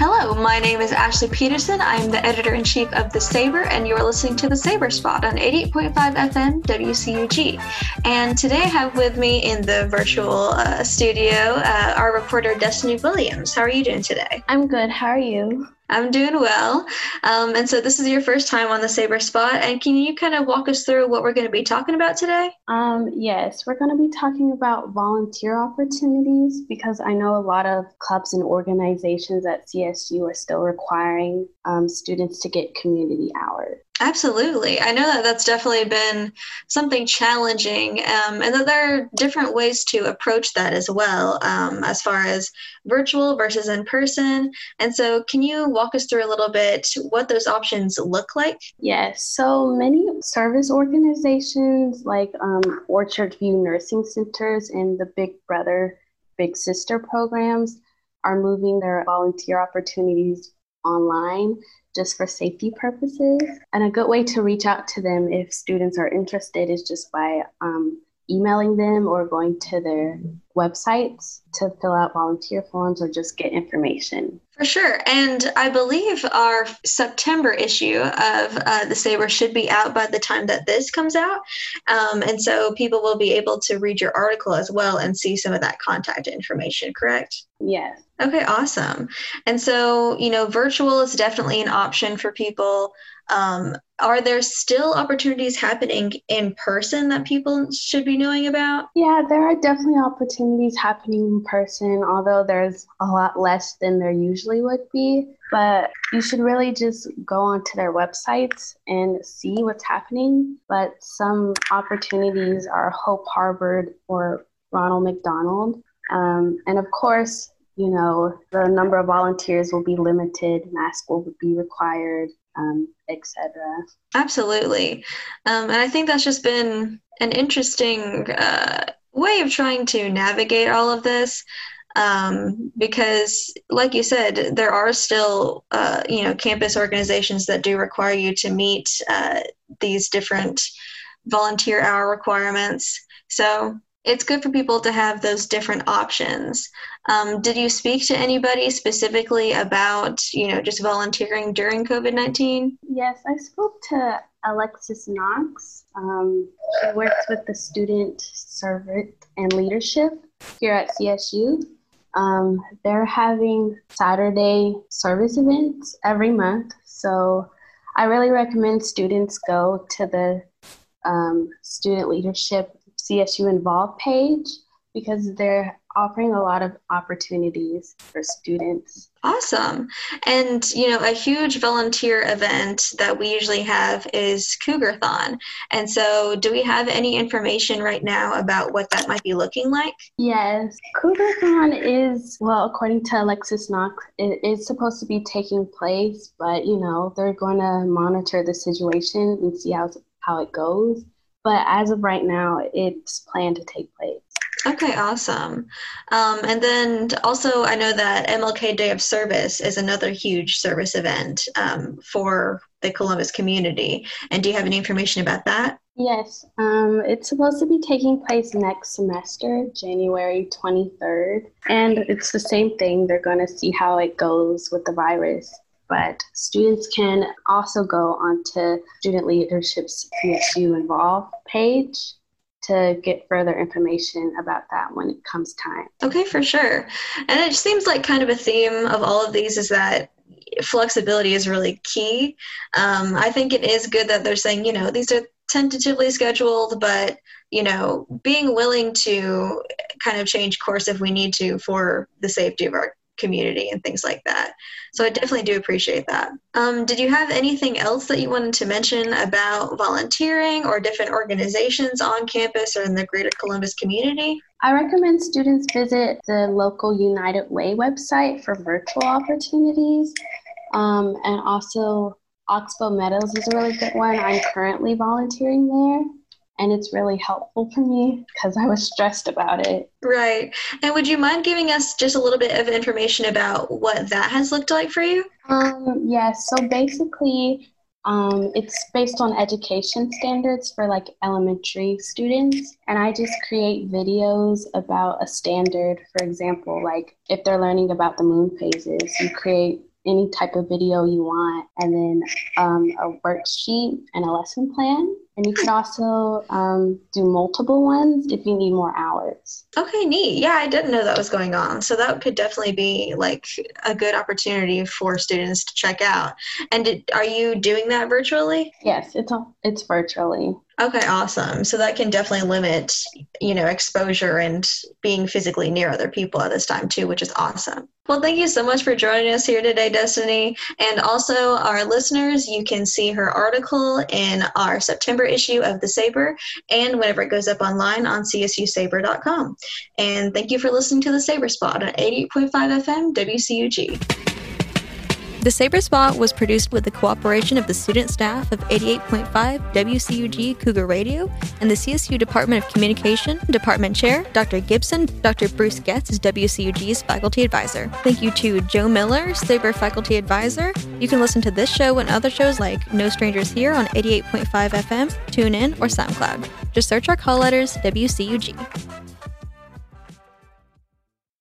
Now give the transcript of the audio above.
Hello, my name is Ashley Peterson. I'm the editor in chief of The Saber, and you're listening to The Saber Spot on 88.5 FM WCUG. And today I have with me in the virtual uh, studio uh, our reporter Destiny Williams. How are you doing today? I'm good. How are you? I'm doing well. Um, and so this is your first time on the Saber Spot. And can you kind of walk us through what we're going to be talking about today? Um, yes, we're going to be talking about volunteer opportunities because I know a lot of clubs and organizations at CSU are still requiring um, students to get community hours. Absolutely. I know that that's definitely been something challenging, um, and that there are different ways to approach that as well, um, as far as virtual versus in person. And so, can you walk us through a little bit what those options look like? Yes. So, many service organizations like um, Orchard View Nursing Centers and the Big Brother, Big Sister programs are moving their volunteer opportunities online just for safety purposes. And a good way to reach out to them if students are interested is just by um, emailing them or going to their websites to fill out volunteer forms or just get information. For sure. And I believe our September issue of uh, the Saber should be out by the time that this comes out. Um, and so people will be able to read your article as well and see some of that contact information, correct? Yes. Okay, awesome. And so, you know, virtual is definitely an option for people. Um, are there still opportunities happening in person that people should be knowing about? Yeah, there are definitely opportunities happening in person, although there's a lot less than there usually would be. But you should really just go onto their websites and see what's happening. But some opportunities are Hope Harvard or Ronald McDonald. Um, and of course, you know, the number of volunteers will be limited, mask will be required, um, etc. Absolutely. Um, and I think that's just been an interesting uh, way of trying to navigate all of this. Um, because, like you said, there are still, uh, you know, campus organizations that do require you to meet uh, these different volunteer hour requirements. So it's good for people to have those different options. Um, did you speak to anybody specifically about, you know, just volunteering during COVID 19? Yes, I spoke to Alexis Knox. Um, she works with the Student Servant and Leadership here at CSU. Um, they're having Saturday service events every month. So I really recommend students go to the um, Student Leadership CSU Involved page because they're offering a lot of opportunities for students. Awesome. And, you know, a huge volunteer event that we usually have is Cougarthon. And so, do we have any information right now about what that might be looking like? Yes. Cougarthon is, well, according to Alexis Knox, it is supposed to be taking place, but, you know, they're going to monitor the situation and see how, how it goes. But as of right now, it's planned to take place. Okay, awesome. Um, and then also, I know that MLK Day of Service is another huge service event um, for the Columbus community. And do you have any information about that? Yes, um, it's supposed to be taking place next semester, January 23rd. And it's the same thing. They're going to see how it goes with the virus but students can also go onto Student Leadership's CSU Involve page to get further information about that when it comes time. Okay, for sure. And it seems like kind of a theme of all of these is that flexibility is really key. Um, I think it is good that they're saying, you know, these are tentatively scheduled, but you know, being willing to kind of change course if we need to for the safety of our community and things like that. So I definitely do appreciate that. Um, did you have anything else that you wanted to mention about volunteering or different organizations on campus or in the greater Columbus community? I recommend students visit the local United Way website for virtual opportunities. Um, and also, Oxbow Meadows is a really good one. I'm currently volunteering there and it's really helpful for me because I was stressed about it. Right. And would you mind giving us just a little bit of information about what that has looked like for you? Um, yes. So basically, um, it's based on education standards for like elementary students. And I just create videos about a standard. For example, like if they're learning about the moon phases, you create any type of video you want, and then um, a worksheet and a lesson plan. And you can also um, do multiple ones if you need more hours. Okay, neat. Yeah, I didn't know that was going on. So that could definitely be like a good opportunity for students to check out. And did, are you doing that virtually? Yes, it's all, it's virtually. Okay, awesome. So that can definitely limit, you know, exposure and being physically near other people at this time too, which is awesome. Well, thank you so much for joining us here today, Destiny. And also, our listeners, you can see her article in our September issue of The Saber and whenever it goes up online on csusaber.com. And thank you for listening to The Saber Spot on 88.5 FM WCUG. The Saber Spot was produced with the cooperation of the student staff of 88.5 WCUG Cougar Radio and the CSU Department of Communication, Department Chair Dr. Gibson. Dr. Bruce Getz is WCUG's faculty advisor. Thank you to Joe Miller, Saber faculty advisor. You can listen to this show and other shows like No Strangers Here on 88.5 FM, TuneIn, or SoundCloud. Just search our call letters WCUG.